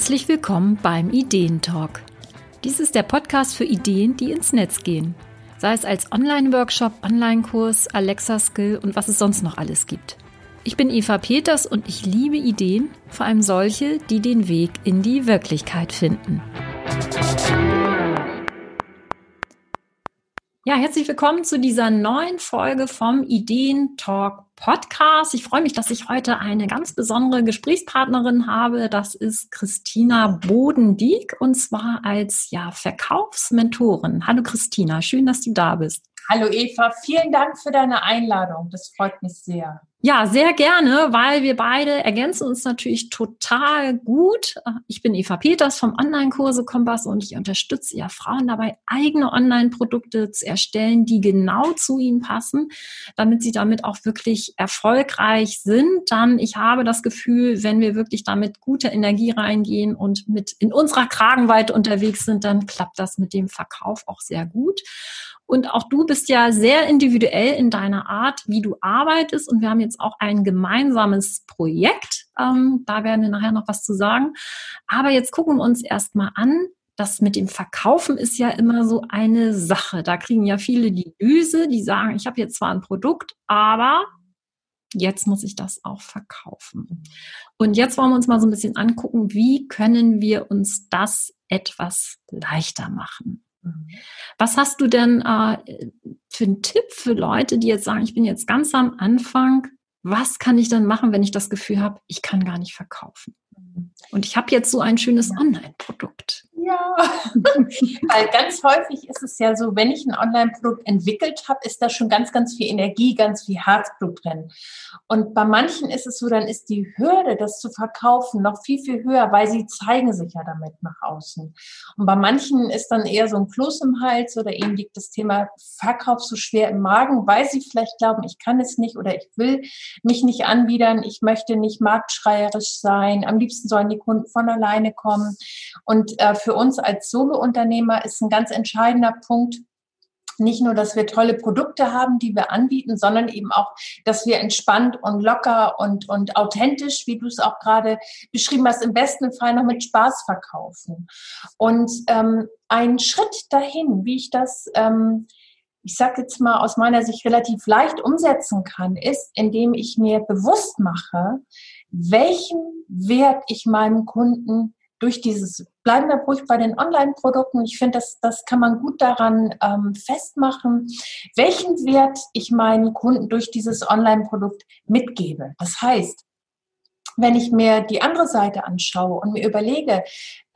Herzlich willkommen beim Ideentalk. Dies ist der Podcast für Ideen, die ins Netz gehen. Sei es als Online-Workshop, Online-Kurs, Alexa-Skill und was es sonst noch alles gibt. Ich bin Eva Peters und ich liebe Ideen, vor allem solche, die den Weg in die Wirklichkeit finden. Ja, herzlich willkommen zu dieser neuen Folge vom Ideen Talk Podcast. Ich freue mich, dass ich heute eine ganz besondere Gesprächspartnerin habe. Das ist Christina Bodendieck und zwar als ja, Verkaufsmentorin. Hallo Christina, schön, dass du da bist. Hallo Eva, vielen Dank für deine Einladung. Das freut mich sehr. Ja, sehr gerne, weil wir beide ergänzen uns natürlich total gut. Ich bin Eva Peters vom Online-Kurse Kompass und ich unterstütze ja Frauen dabei, eigene Online-Produkte zu erstellen, die genau zu ihnen passen, damit sie damit auch wirklich erfolgreich sind. Dann, ich habe das Gefühl, wenn wir wirklich damit gute Energie reingehen und mit in unserer Kragenweite unterwegs sind, dann klappt das mit dem Verkauf auch sehr gut. Und auch du bist ja sehr individuell in deiner Art, wie du arbeitest. Und wir haben jetzt auch ein gemeinsames Projekt. Ähm, da werden wir nachher noch was zu sagen. Aber jetzt gucken wir uns erstmal an. Das mit dem Verkaufen ist ja immer so eine Sache. Da kriegen ja viele die Düse, die sagen, ich habe jetzt zwar ein Produkt, aber jetzt muss ich das auch verkaufen. Und jetzt wollen wir uns mal so ein bisschen angucken, wie können wir uns das etwas leichter machen. Mhm. Was hast du denn äh, für einen Tipp für Leute, die jetzt sagen, ich bin jetzt ganz am Anfang, was kann ich dann machen, wenn ich das Gefühl habe, ich kann gar nicht verkaufen? Mhm. Und ich habe jetzt so ein schönes Online-Produkt. Ja, weil ganz häufig ist es ja so, wenn ich ein Online-Produkt entwickelt habe, ist da schon ganz, ganz viel Energie, ganz viel Herzblut drin. Und bei manchen ist es so, dann ist die Hürde, das zu verkaufen, noch viel, viel höher, weil sie zeigen sich ja damit nach außen. Und bei manchen ist dann eher so ein Kloß im Hals oder ihnen liegt das Thema Verkauf so schwer im Magen, weil sie vielleicht glauben, ich kann es nicht oder ich will mich nicht anbiedern, ich möchte nicht marktschreierisch sein, am liebsten sollen die Kunden von alleine kommen. Und äh, für uns als Solo-Unternehmer ist ein ganz entscheidender Punkt, nicht nur, dass wir tolle Produkte haben, die wir anbieten, sondern eben auch, dass wir entspannt und locker und, und authentisch, wie du es auch gerade beschrieben hast, im besten Fall noch mit Spaß verkaufen. Und ähm, ein Schritt dahin, wie ich das, ähm, ich sage jetzt mal aus meiner Sicht relativ leicht umsetzen kann, ist, indem ich mir bewusst mache, welchen Wert ich meinem Kunden durch dieses, bleiben wir ruhig bei den Online-Produkten, ich finde, das, das kann man gut daran ähm, festmachen, welchen Wert ich meinen Kunden durch dieses Online-Produkt mitgebe. Das heißt, wenn ich mir die andere Seite anschaue und mir überlege,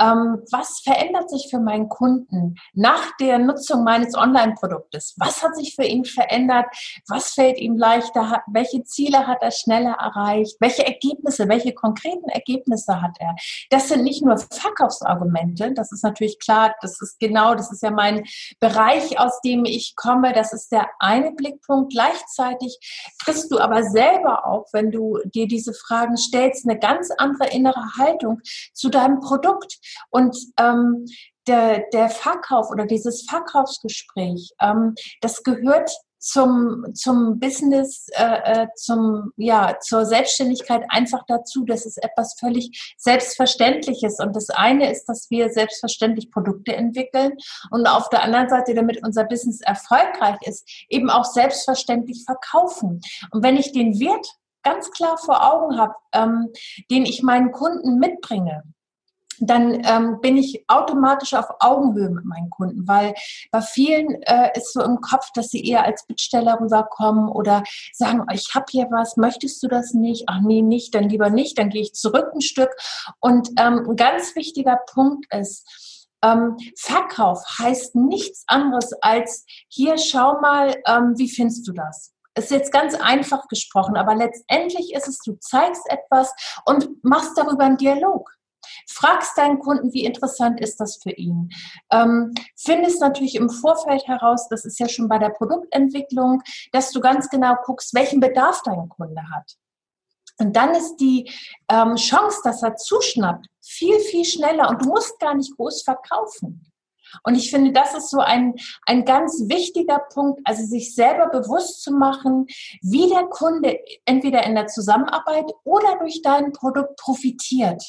ähm, was verändert sich für meinen Kunden nach der Nutzung meines Online-Produktes? Was hat sich für ihn verändert? Was fällt ihm leichter? Welche Ziele hat er schneller erreicht? Welche Ergebnisse, welche konkreten Ergebnisse hat er? Das sind nicht nur Verkaufsargumente, das ist natürlich klar, das ist genau, das ist ja mein Bereich, aus dem ich komme, das ist der eine Blickpunkt. Gleichzeitig kriegst du aber selber auch, wenn du dir diese Fragen stellst, eine ganz andere innere Haltung zu deinem Produkt. Und ähm, der, der Verkauf oder dieses Verkaufsgespräch, ähm, das gehört zum, zum Business, äh, äh, zum, ja, zur Selbstständigkeit einfach dazu. Das ist etwas völlig Selbstverständliches. Und das eine ist, dass wir selbstverständlich Produkte entwickeln und auf der anderen Seite, damit unser Business erfolgreich ist, eben auch selbstverständlich verkaufen. Und wenn ich den Wert ganz klar vor Augen habe, ähm, den ich meinen Kunden mitbringe, dann ähm, bin ich automatisch auf Augenhöhe mit meinen Kunden, weil bei vielen äh, ist so im Kopf, dass sie eher als Bittsteller rüberkommen oder sagen, ich habe hier was, möchtest du das nicht? Ach nee, nicht, dann lieber nicht, dann gehe ich zurück ein Stück. Und ähm, ein ganz wichtiger Punkt ist, ähm, Verkauf heißt nichts anderes als, hier schau mal, ähm, wie findest du das? ist jetzt ganz einfach gesprochen, aber letztendlich ist es, du zeigst etwas und machst darüber einen Dialog. Fragst deinen Kunden, wie interessant ist das für ihn. Ähm, findest natürlich im Vorfeld heraus, das ist ja schon bei der Produktentwicklung, dass du ganz genau guckst, welchen Bedarf dein Kunde hat. Und dann ist die ähm, Chance, dass er zuschnappt, viel, viel schneller und du musst gar nicht groß verkaufen. Und ich finde, das ist so ein, ein ganz wichtiger Punkt, also sich selber bewusst zu machen, wie der Kunde entweder in der Zusammenarbeit oder durch dein Produkt profitiert.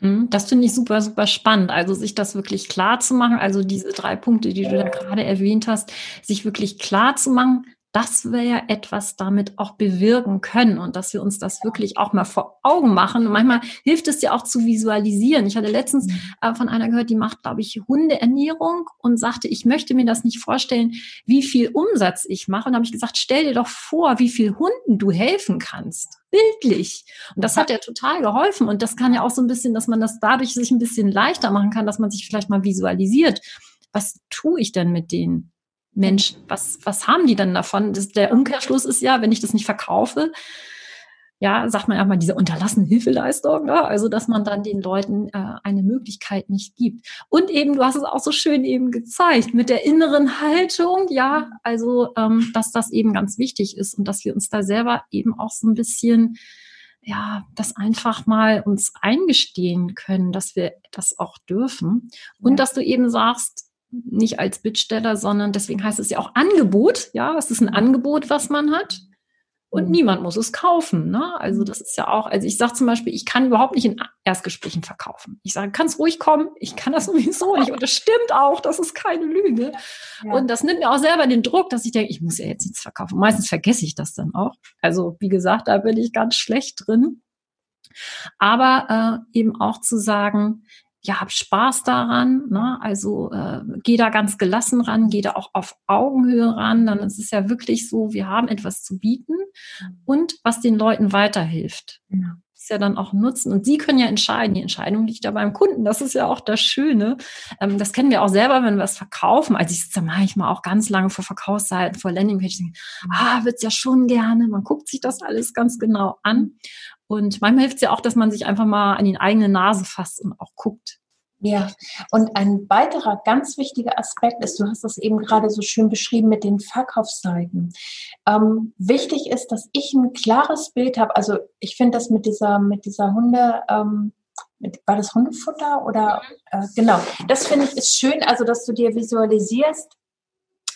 Mhm, das finde ich super, super spannend. Also sich das wirklich klar zu machen, also diese drei Punkte, die du da gerade erwähnt hast, sich wirklich klar zu machen, dass wir ja etwas damit auch bewirken können und dass wir uns das wirklich auch mal vor Augen machen. Und manchmal hilft es ja auch zu visualisieren. Ich hatte letztens mhm. äh, von einer gehört, die macht, glaube ich, Hundeernährung und sagte, ich möchte mir das nicht vorstellen, wie viel Umsatz ich mache. Und habe ich gesagt, stell dir doch vor, wie viel Hunden du helfen kannst. Bildlich. Und das hat ja total geholfen. Und das kann ja auch so ein bisschen, dass man das dadurch sich ein bisschen leichter machen kann, dass man sich vielleicht mal visualisiert. Was tue ich denn mit denen? Mensch, was, was haben die denn davon? Das, der Umkehrschluss ist ja, wenn ich das nicht verkaufe, ja, sagt man ja mal, diese unterlassene Hilfeleistung, ne? also dass man dann den Leuten äh, eine Möglichkeit nicht gibt. Und eben, du hast es auch so schön eben gezeigt, mit der inneren Haltung, ja, also ähm, dass das eben ganz wichtig ist und dass wir uns da selber eben auch so ein bisschen, ja, das einfach mal uns eingestehen können, dass wir das auch dürfen. Und ja. dass du eben sagst, nicht als Bittsteller, sondern deswegen heißt es ja auch Angebot. Ja, es ist ein Angebot, was man hat. Und mhm. niemand muss es kaufen. Ne? Also das ist ja auch, also ich sage zum Beispiel, ich kann überhaupt nicht in Erstgesprächen verkaufen. Ich sage, kannst ruhig kommen, ich kann das sowieso nicht. Und das stimmt auch, das ist keine Lüge. Ja. Und das nimmt mir auch selber den Druck, dass ich denke, ich muss ja jetzt nichts verkaufen. Meistens vergesse ich das dann auch. Also wie gesagt, da bin ich ganz schlecht drin. Aber äh, eben auch zu sagen, ja, hab Spaß daran, ne? also äh, geh da ganz gelassen ran, geh da auch auf Augenhöhe ran, dann ist es ja wirklich so, wir haben etwas zu bieten mhm. und was den Leuten weiterhilft. Ja. Ja dann auch Nutzen. Und sie können ja entscheiden. Die Entscheidung liegt ja beim Kunden. Das ist ja auch das Schöne. Ähm, das kennen wir auch selber, wenn wir es verkaufen. Also ich sitze manchmal auch ganz lange vor Verkaufsseiten, vor Landingpages, denke, ah, wird's ja schon gerne. Man guckt sich das alles ganz genau an. Und manchmal hilft es ja auch, dass man sich einfach mal an die eigene Nase fasst und auch guckt. Ja, und ein weiterer ganz wichtiger Aspekt ist, du hast das eben gerade so schön beschrieben mit den Verkaufsseiten. Ähm, wichtig ist, dass ich ein klares Bild habe. Also ich finde das mit dieser, mit dieser Hunde, ähm, mit, war das Hundefutter oder äh, genau, das finde ich ist schön, also dass du dir visualisierst,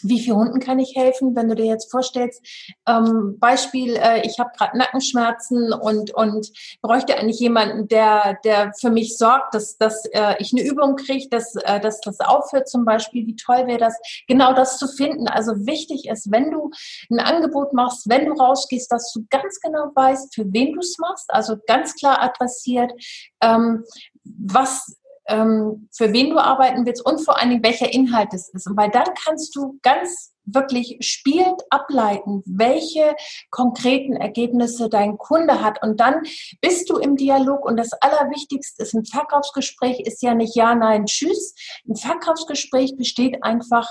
wie vielen Hunden kann ich helfen, wenn du dir jetzt vorstellst, ähm, Beispiel, äh, ich habe gerade Nackenschmerzen und, und bräuchte eigentlich jemanden, der, der für mich sorgt, dass, dass äh, ich eine Übung kriege, dass, äh, dass das aufhört zum Beispiel. Wie toll wäre das, genau das zu finden. Also wichtig ist, wenn du ein Angebot machst, wenn du rausgehst, dass du ganz genau weißt, für wen du es machst, also ganz klar adressiert, ähm, was ähm, für wen du arbeiten willst und vor allen Dingen, welcher Inhalt es ist. Und weil dann kannst du ganz wirklich spielend ableiten, welche konkreten Ergebnisse dein Kunde hat. Und dann bist du im Dialog. Und das Allerwichtigste ist, ein Verkaufsgespräch ist ja nicht Ja, Nein, Tschüss. Ein Verkaufsgespräch besteht einfach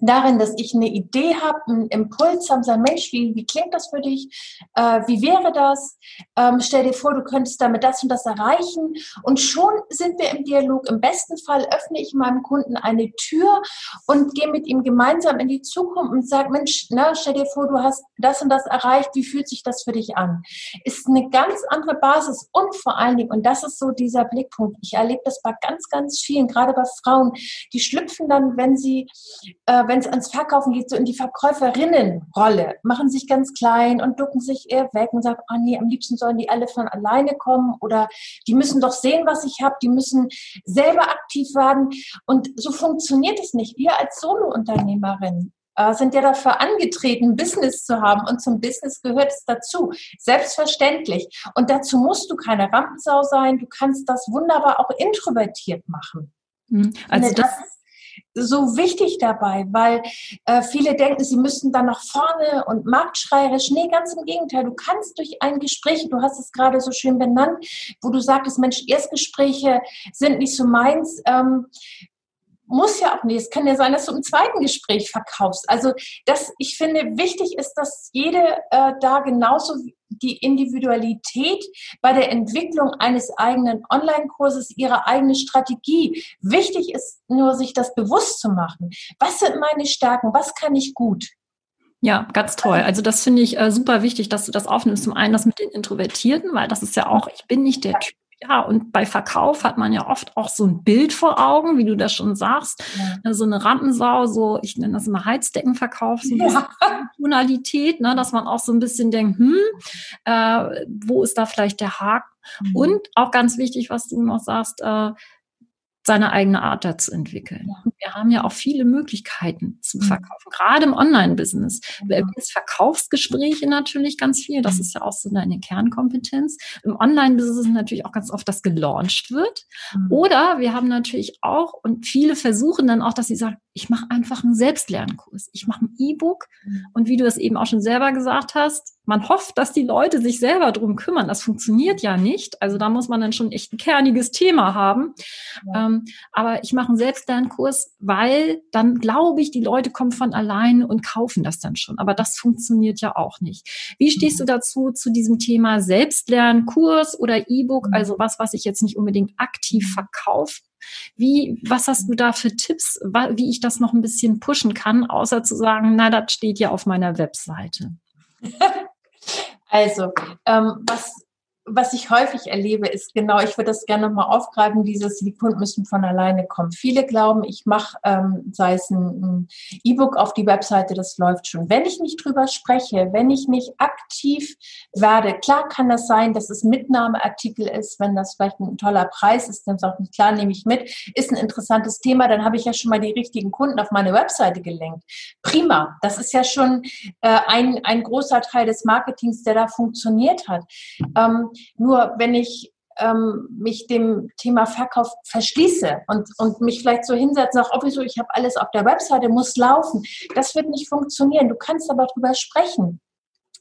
darin, dass ich eine Idee habe, einen Impuls habe, sage, Mensch, wie, wie klingt das für dich? Äh, wie wäre das? Ähm, stell dir vor, du könntest damit das und das erreichen. Und schon sind wir im Dialog. Im besten Fall öffne ich meinem Kunden eine Tür und gehe mit ihm gemeinsam in die Zukunft und sage, Mensch, na, stell dir vor, du hast das und das erreicht. Wie fühlt sich das für dich an? Ist eine ganz andere Basis und vor allen Dingen, und das ist so dieser Blickpunkt, ich erlebe das bei ganz, ganz vielen, gerade bei Frauen, die schlüpfen dann, wenn sie äh, wenn es ans Verkaufen geht, so in die Verkäuferinnenrolle, machen sich ganz klein und ducken sich eher weg und sagen, oh nee, am liebsten sollen die alle von alleine kommen oder die müssen doch sehen, was ich habe, die müssen selber aktiv werden. Und so funktioniert es nicht. Wir als Solo-Unternehmerin äh, sind ja dafür angetreten, Business zu haben und zum Business gehört es dazu. Selbstverständlich. Und dazu musst du keine Rampensau sein. Du kannst das wunderbar auch introvertiert machen. Mhm. Also das, das so wichtig dabei, weil äh, viele denken, sie müssten dann nach vorne und marktschreierisch. Nee, ganz im Gegenteil. Du kannst durch ein Gespräch, du hast es gerade so schön benannt, wo du sagtest, Mensch, Erstgespräche sind nicht so meins. Ähm, muss ja auch nicht. Es kann ja sein, dass du im zweiten Gespräch verkaufst. Also das, ich finde, wichtig ist, dass jede äh, da genauso die Individualität bei der Entwicklung eines eigenen Online-Kurses, ihre eigene Strategie. Wichtig ist nur, sich das bewusst zu machen. Was sind meine Stärken? Was kann ich gut? Ja, ganz toll. Also das finde ich äh, super wichtig, dass du das aufnimmst. Zum einen das mit den Introvertierten, weil das ist ja auch, ich bin nicht der Typ ja, und bei Verkauf hat man ja oft auch so ein Bild vor Augen, wie du das schon sagst. Ja. So eine Rampensau, so, ich nenne das immer Heizdeckenverkauf, so ja. Tonalität, ne, dass man auch so ein bisschen denkt, hm, äh, wo ist da vielleicht der Haken? Mhm. Und auch ganz wichtig, was du noch sagst, äh, seine eigene Art da zu entwickeln. Ja. Wir haben ja auch viele Möglichkeiten zu mhm. verkaufen, gerade im Online-Business. Ja. Es Verkaufsgespräche natürlich ganz viel, das mhm. ist ja auch so deine Kernkompetenz. Im Online-Business natürlich auch ganz oft, dass gelauncht wird. Mhm. Oder wir haben natürlich auch, und viele versuchen dann auch, dass sie sagen, ich mache einfach einen Selbstlernkurs, ich mache ein E-Book mhm. und wie du es eben auch schon selber gesagt hast, man hofft, dass die Leute sich selber drum kümmern. Das funktioniert ja nicht. Also da muss man dann schon echt ein kerniges Thema haben. Ja. Ähm, aber ich mache einen Selbstlernkurs, weil dann glaube ich, die Leute kommen von alleine und kaufen das dann schon. Aber das funktioniert ja auch nicht. Wie stehst mhm. du dazu, zu diesem Thema Selbstlernkurs oder E-Book? Mhm. Also was, was ich jetzt nicht unbedingt aktiv verkaufe, wie, was hast du da für Tipps, wie ich das noch ein bisschen pushen kann, außer zu sagen, na, das steht ja auf meiner Webseite? Also, ähm, was was ich häufig erlebe, ist genau, ich würde das gerne nochmal aufgreifen, dieses, die Kunden müssen von alleine kommen. Viele glauben, ich mache, ähm, sei es ein, ein E-Book auf die Webseite, das läuft schon. Wenn ich nicht drüber spreche, wenn ich nicht aktiv werde, klar kann das sein, dass es Mitnahmeartikel ist, wenn das vielleicht ein toller Preis ist, dann sagt man, klar, nehme ich mit, ist ein interessantes Thema, dann habe ich ja schon mal die richtigen Kunden auf meine Webseite gelenkt. Prima, das ist ja schon äh, ein, ein großer Teil des Marketings, der da funktioniert hat. Ähm, nur wenn ich ähm, mich dem Thema Verkauf verschließe und, und mich vielleicht so hinsetze, sage, oh, ich habe alles auf der Webseite, muss laufen. Das wird nicht funktionieren. Du kannst aber drüber sprechen.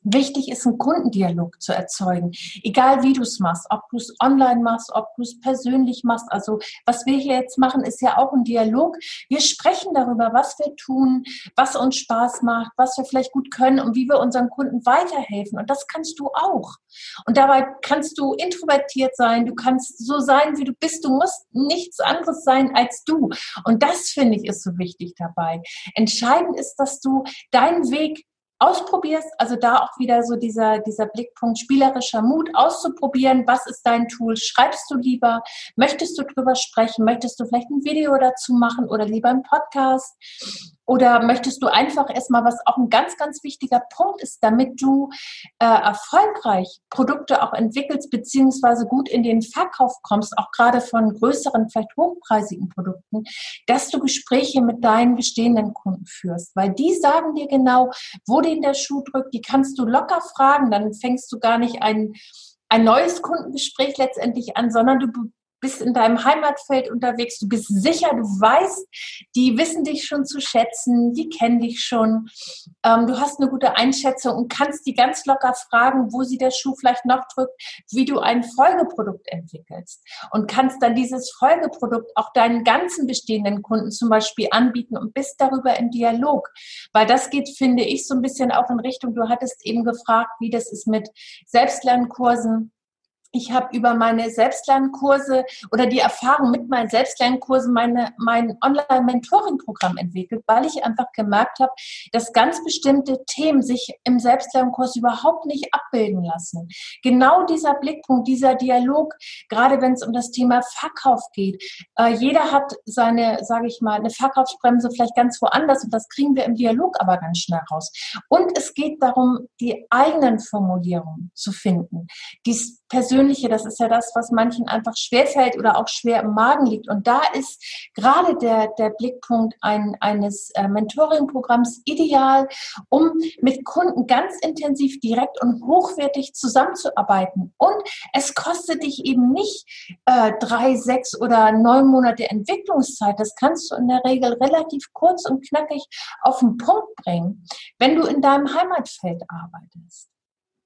Wichtig ist, einen Kundendialog zu erzeugen. Egal wie du es machst, ob du es online machst, ob du es persönlich machst. Also was wir hier jetzt machen, ist ja auch ein Dialog. Wir sprechen darüber, was wir tun, was uns Spaß macht, was wir vielleicht gut können und wie wir unseren Kunden weiterhelfen. Und das kannst du auch. Und dabei kannst du introvertiert sein, du kannst so sein, wie du bist. Du musst nichts anderes sein als du. Und das finde ich ist so wichtig dabei. Entscheidend ist, dass du deinen Weg ausprobierst, also da auch wieder so dieser, dieser Blickpunkt spielerischer Mut auszuprobieren, was ist dein Tool, schreibst du lieber, möchtest du drüber sprechen, möchtest du vielleicht ein Video dazu machen oder lieber einen Podcast oder möchtest du einfach erstmal, was auch ein ganz, ganz wichtiger Punkt ist, damit du äh, erfolgreich Produkte auch entwickelst, beziehungsweise gut in den Verkauf kommst, auch gerade von größeren, vielleicht hochpreisigen Produkten, dass du Gespräche mit deinen bestehenden Kunden führst. Weil die sagen dir genau, wo den der Schuh drückt, die kannst du locker fragen, dann fängst du gar nicht ein ein neues Kundengespräch letztendlich an, sondern du bist in deinem Heimatfeld unterwegs, du bist sicher, du weißt, die wissen dich schon zu schätzen, die kennen dich schon, ähm, du hast eine gute Einschätzung und kannst die ganz locker fragen, wo sie der Schuh vielleicht noch drückt, wie du ein Folgeprodukt entwickelst. Und kannst dann dieses Folgeprodukt auch deinen ganzen bestehenden Kunden zum Beispiel anbieten und bist darüber im Dialog, weil das geht, finde ich, so ein bisschen auch in Richtung, du hattest eben gefragt, wie das ist mit Selbstlernkursen ich habe über meine Selbstlernkurse oder die Erfahrung mit meinen Selbstlernkursen meine, mein Online-Mentoring-Programm entwickelt, weil ich einfach gemerkt habe, dass ganz bestimmte Themen sich im Selbstlernkurs überhaupt nicht abbilden lassen. Genau dieser Blickpunkt, dieser Dialog, gerade wenn es um das Thema Verkauf geht. Äh, jeder hat seine, sage ich mal, eine Verkaufsbremse vielleicht ganz woanders und das kriegen wir im Dialog aber ganz schnell raus. Und es geht darum, die eigenen Formulierungen zu finden. Dies Persönliche, das ist ja das, was manchen einfach schwerfällt oder auch schwer im Magen liegt. Und da ist gerade der, der Blickpunkt ein, eines äh, Mentoring-Programms ideal, um mit Kunden ganz intensiv, direkt und hochwertig zusammenzuarbeiten. Und es kostet dich eben nicht äh, drei, sechs oder neun Monate Entwicklungszeit. Das kannst du in der Regel relativ kurz und knackig auf den Punkt bringen, wenn du in deinem Heimatfeld arbeitest.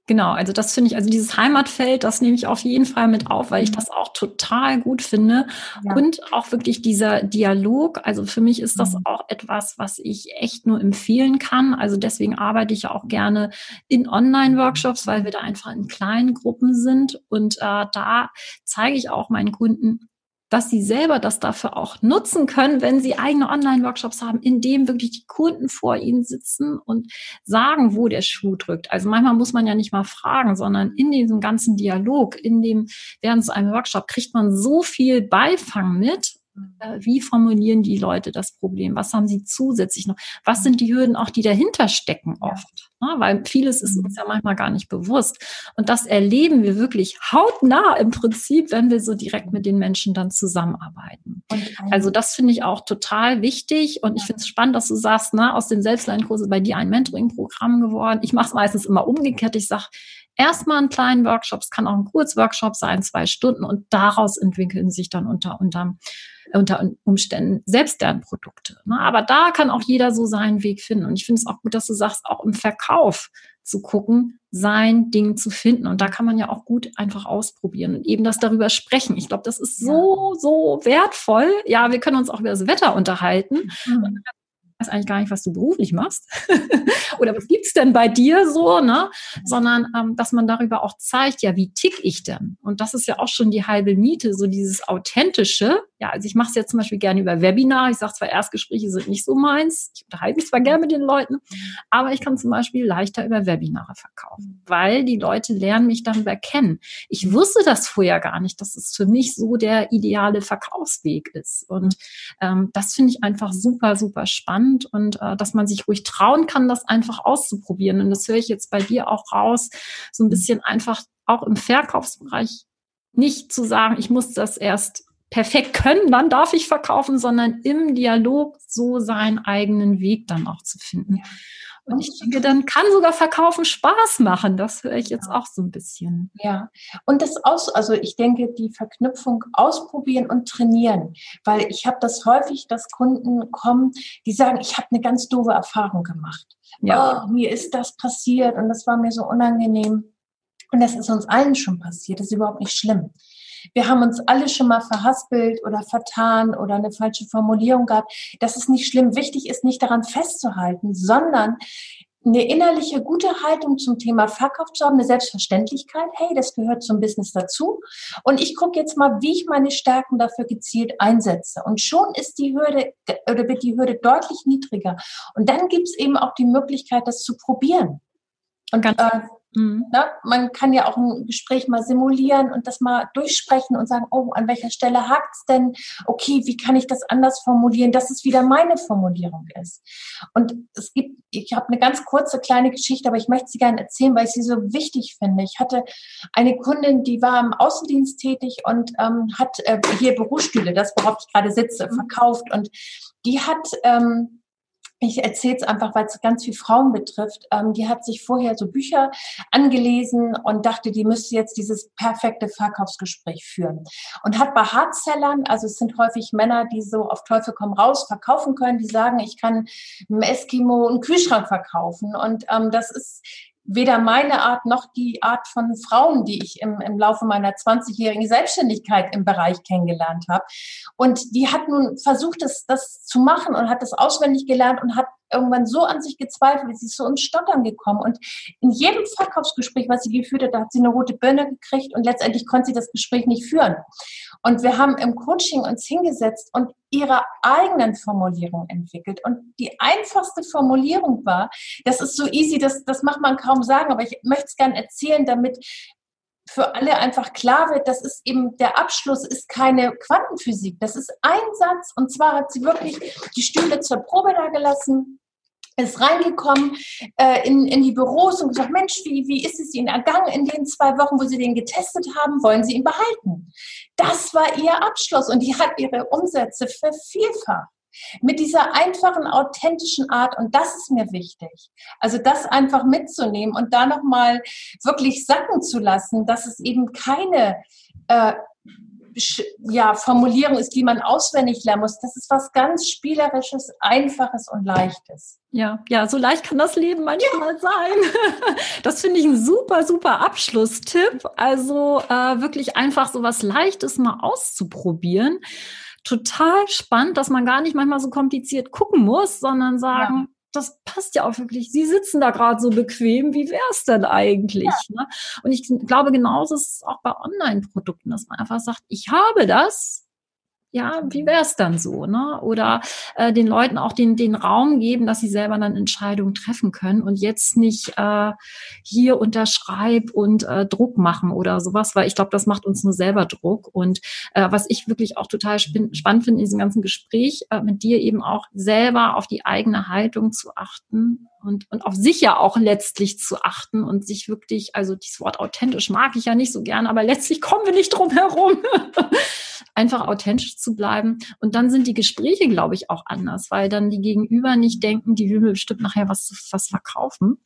Genau, also das finde ich, also dieses Heimatfeld, das nehme ich auf jeden Fall mit auf, weil ich mhm. das auch total gut finde. Ja. Und auch wirklich dieser Dialog, also für mich ist das mhm. auch etwas, was ich echt nur empfehlen kann. Also deswegen arbeite ich ja auch gerne in Online-Workshops, weil wir da einfach in kleinen Gruppen sind. Und äh, da zeige ich auch meinen Kunden, dass sie selber das dafür auch nutzen können, wenn sie eigene Online-Workshops haben, in dem wirklich die Kunden vor ihnen sitzen und sagen, wo der Schuh drückt. Also manchmal muss man ja nicht mal fragen, sondern in diesem ganzen Dialog, in dem, während so einem Workshop kriegt man so viel Beifang mit wie formulieren die Leute das Problem? Was haben sie zusätzlich noch? Was sind die Hürden auch, die dahinter stecken oft? Ja. Ne? Weil vieles ist uns mhm. ja manchmal gar nicht bewusst. Und das erleben wir wirklich hautnah im Prinzip, wenn wir so direkt mit den Menschen dann zusammenarbeiten. Also das finde ich auch total wichtig. Und ich finde es spannend, dass du sagst, na, aus den Selbstlernkursen bei dir ein Mentoring-Programm geworden. Ich mache es meistens immer umgekehrt. Ich sage, erstmal einen kleinen Workshop, es kann auch ein Kurzworkshop sein, zwei Stunden und daraus entwickeln sich dann unter, unter, unter Umständen selbst deren Produkte. Ne? Aber da kann auch jeder so seinen Weg finden. Und ich finde es auch gut, dass du sagst, auch im Verkauf zu gucken, sein Ding zu finden. Und da kann man ja auch gut einfach ausprobieren und eben das darüber sprechen. Ich glaube, das ist so, so wertvoll. Ja, wir können uns auch über das Wetter unterhalten. Mhm weiß eigentlich gar nicht, was du beruflich machst oder was gibt's denn bei dir so, ne? Sondern ähm, dass man darüber auch zeigt, ja, wie tick ich denn? Und das ist ja auch schon die halbe Miete, so dieses authentische. Ja, also ich mache es jetzt zum Beispiel gerne über Webinar. Ich sage zwar, Erstgespräche sind nicht so meins. Ich unterhalte mich zwar gerne mit den Leuten, aber ich kann zum Beispiel leichter über Webinare verkaufen, weil die Leute lernen mich darüber kennen. Ich wusste das vorher gar nicht, dass es für mich so der ideale Verkaufsweg ist. Und ähm, das finde ich einfach super, super spannend und äh, dass man sich ruhig trauen kann, das einfach auszuprobieren. Und das höre ich jetzt bei dir auch raus, so ein bisschen einfach auch im Verkaufsbereich nicht zu sagen, ich muss das erst perfekt können, dann darf ich verkaufen, sondern im Dialog so seinen eigenen Weg dann auch zu finden. Ja. Und ich denke, dann kann sogar Verkaufen Spaß machen. Das höre ich jetzt auch so ein bisschen. Ja, und das aus, also ich denke, die Verknüpfung ausprobieren und trainieren, weil ich habe das häufig, dass Kunden kommen, die sagen, ich habe eine ganz doofe Erfahrung gemacht. Ja. Oh, mir ist das passiert und das war mir so unangenehm. Und das ist uns allen schon passiert. Das ist überhaupt nicht schlimm. Wir haben uns alle schon mal verhaspelt oder vertan oder eine falsche Formulierung gehabt. Das ist nicht schlimm. Wichtig ist nicht daran festzuhalten, sondern eine innerliche gute Haltung zum Thema Verkauf zu haben, eine Selbstverständlichkeit. Hey, das gehört zum Business dazu. Und ich gucke jetzt mal, wie ich meine Stärken dafür gezielt einsetze. Und schon ist die Hürde oder wird die Hürde deutlich niedriger. Und dann gibt es eben auch die Möglichkeit, das zu probieren. Und ganz äh, Mhm. Ne? Man kann ja auch ein Gespräch mal simulieren und das mal durchsprechen und sagen, oh, an welcher Stelle hakt es denn? Okay, wie kann ich das anders formulieren, dass es wieder meine Formulierung ist? Und es gibt, ich habe eine ganz kurze kleine Geschichte, aber ich möchte sie gerne erzählen, weil ich sie so wichtig finde. Ich hatte eine Kundin, die war im Außendienst tätig und ähm, hat äh, hier Bürostühle, das worauf ich gerade sitze, mhm. verkauft und die hat ähm, ich erzähle es einfach, weil es ganz viele Frauen betrifft. Ähm, die hat sich vorher so Bücher angelesen und dachte, die müsste jetzt dieses perfekte Verkaufsgespräch führen. Und hat bei Hardsellern, also es sind häufig Männer, die so auf Teufel komm raus verkaufen können, die sagen, ich kann einem Eskimo einen Kühlschrank verkaufen. Und ähm, das ist weder meine Art noch die Art von Frauen, die ich im, im Laufe meiner 20-jährigen Selbstständigkeit im Bereich kennengelernt habe. Und die hat nun versucht, das, das zu machen und hat das auswendig gelernt und hat irgendwann so an sich gezweifelt, sie ist so ins Stottern gekommen. Und in jedem Verkaufsgespräch, was sie geführt hat, da hat sie eine rote Birne gekriegt und letztendlich konnte sie das Gespräch nicht führen. Und wir haben im Coaching uns hingesetzt und ihre eigenen Formulierungen entwickelt. Und die einfachste Formulierung war, das ist so easy, das, das macht man kaum sagen, aber ich möchte es gerne erzählen, damit für alle einfach klar wird, das ist eben, der Abschluss ist keine Quantenphysik. Das ist ein Satz. Und zwar hat sie wirklich die Stühle zur Probe da gelassen, ist reingekommen äh, in, in die Büros und gesagt, Mensch, wie, wie ist es Ihnen ergangen in den zwei Wochen, wo Sie den getestet haben? Wollen Sie ihn behalten? Das war ihr Abschluss und die hat ihre Umsätze vervielfacht. Mit dieser einfachen, authentischen Art. Und das ist mir wichtig. Also das einfach mitzunehmen und da nochmal wirklich sacken zu lassen, dass es eben keine äh, ja, Formulierung ist, die man auswendig lernen muss. Das ist was ganz Spielerisches, Einfaches und Leichtes. Ja, ja, so leicht kann das Leben manchmal ja. sein. Das finde ich ein super, super Abschlusstipp. Also äh, wirklich einfach so was Leichtes mal auszuprobieren total spannend, dass man gar nicht manchmal so kompliziert gucken muss, sondern sagen, ja. das passt ja auch wirklich. Sie sitzen da gerade so bequem. Wie wäre es denn eigentlich? Ja. Ne? Und ich glaube, genauso ist es auch bei Online-Produkten, dass man einfach sagt, ich habe das, ja, wie wäre es dann so, ne? Oder äh, den Leuten auch den, den Raum geben, dass sie selber dann Entscheidungen treffen können und jetzt nicht äh, hier unterschreib und äh, Druck machen oder sowas, weil ich glaube, das macht uns nur selber Druck. Und äh, was ich wirklich auch total spannend finde in diesem ganzen Gespräch, äh, mit dir eben auch selber auf die eigene Haltung zu achten und, und auf sich ja auch letztlich zu achten und sich wirklich, also dieses Wort authentisch mag ich ja nicht so gern, aber letztlich kommen wir nicht drum herum. einfach authentisch zu bleiben. Und dann sind die Gespräche, glaube ich, auch anders, weil dann die Gegenüber nicht denken, die will mir bestimmt nachher was, was verkaufen.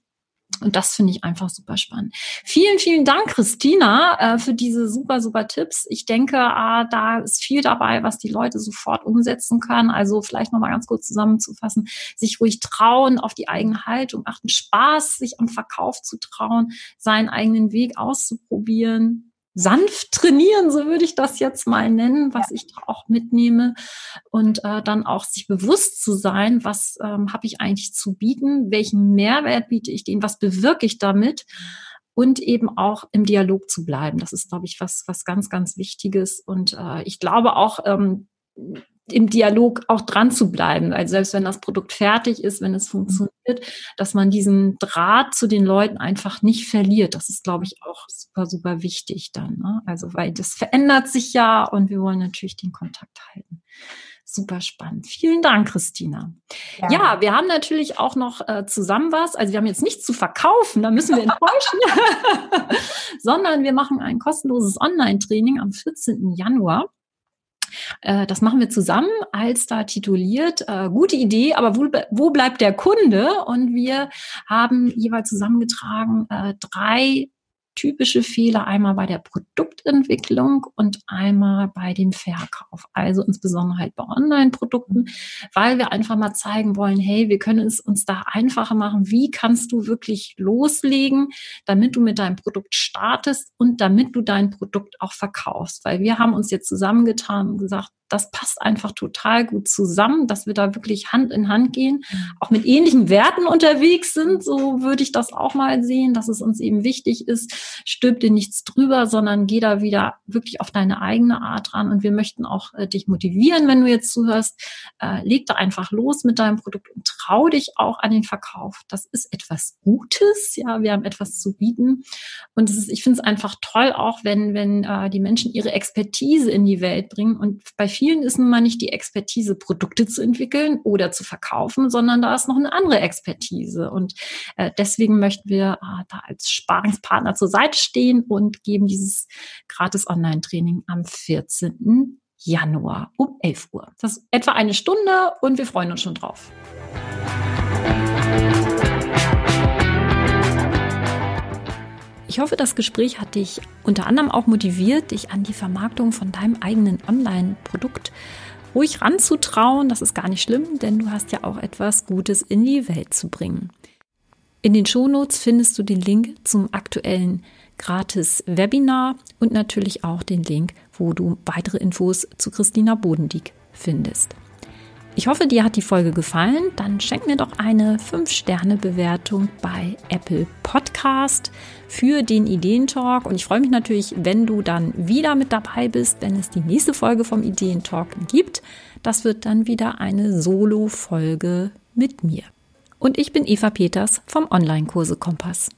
Und das finde ich einfach super spannend. Vielen, vielen Dank, Christina, äh, für diese super, super Tipps. Ich denke, äh, da ist viel dabei, was die Leute sofort umsetzen können. Also vielleicht nochmal ganz kurz zusammenzufassen, sich ruhig trauen, auf die eigene Haltung achten, Spaß, sich am Verkauf zu trauen, seinen eigenen Weg auszuprobieren, sanft trainieren, so würde ich das jetzt mal nennen, was ich auch mitnehme. Und äh, dann auch sich bewusst zu sein, was ähm, habe ich eigentlich zu bieten, welchen Mehrwert biete ich denen, was bewirke ich damit und eben auch im Dialog zu bleiben. Das ist, glaube ich, was, was ganz, ganz Wichtiges. Und äh, ich glaube auch, ähm, im Dialog auch dran zu bleiben. Also selbst wenn das Produkt fertig ist, wenn es funktioniert, dass man diesen Draht zu den Leuten einfach nicht verliert. Das ist, glaube ich, auch super, super wichtig dann. Ne? Also weil das verändert sich ja und wir wollen natürlich den Kontakt halten. Super spannend. Vielen Dank, Christina. Ja, ja wir haben natürlich auch noch äh, zusammen was. Also wir haben jetzt nichts zu verkaufen, da müssen wir enttäuschen, sondern wir machen ein kostenloses Online-Training am 14. Januar. Äh, das machen wir zusammen, als da tituliert. Äh, gute Idee, aber wo, wo bleibt der Kunde? Und wir haben jeweils zusammengetragen äh, drei typische Fehler einmal bei der Produktentwicklung und einmal bei dem Verkauf. Also insbesondere halt bei Online-Produkten, weil wir einfach mal zeigen wollen, hey, wir können es uns da einfacher machen. Wie kannst du wirklich loslegen, damit du mit deinem Produkt startest und damit du dein Produkt auch verkaufst? Weil wir haben uns jetzt zusammengetan und gesagt, das passt einfach total gut zusammen, dass wir da wirklich Hand in Hand gehen, mhm. auch mit ähnlichen Werten unterwegs sind. So würde ich das auch mal sehen, dass es uns eben wichtig ist, stülp dir nichts drüber, sondern geh da wieder wirklich auf deine eigene Art ran. Und wir möchten auch äh, dich motivieren, wenn du jetzt zuhörst. Äh, leg da einfach los mit deinem Produkt und trau dich auch an den Verkauf. Das ist etwas Gutes. Ja, wir haben etwas zu bieten. Und ist, ich finde es einfach toll, auch wenn, wenn äh, die Menschen ihre Expertise in die Welt bringen. Und bei vielen ist nun mal nicht die Expertise, Produkte zu entwickeln oder zu verkaufen, sondern da ist noch eine andere Expertise. Und äh, deswegen möchten wir äh, da als Sparingspartner zur Seite stehen und geben dieses gratis Online-Training am 14. Januar um 11 Uhr. Das ist etwa eine Stunde und wir freuen uns schon drauf. Ich hoffe, das Gespräch hat dich unter anderem auch motiviert, dich an die Vermarktung von deinem eigenen Online-Produkt ruhig ranzutrauen. Das ist gar nicht schlimm, denn du hast ja auch etwas Gutes in die Welt zu bringen. In den Shownotes findest du den Link zum aktuellen gratis Webinar und natürlich auch den Link, wo du weitere Infos zu Christina Bodendieck findest. Ich hoffe, dir hat die Folge gefallen. Dann schenk mir doch eine 5-Sterne-Bewertung bei Apple Podcast für den Ideentalk. Und ich freue mich natürlich, wenn du dann wieder mit dabei bist, wenn es die nächste Folge vom Ideentalk gibt. Das wird dann wieder eine Solo-Folge mit mir. Und ich bin Eva Peters vom Online-Kurse Kompass.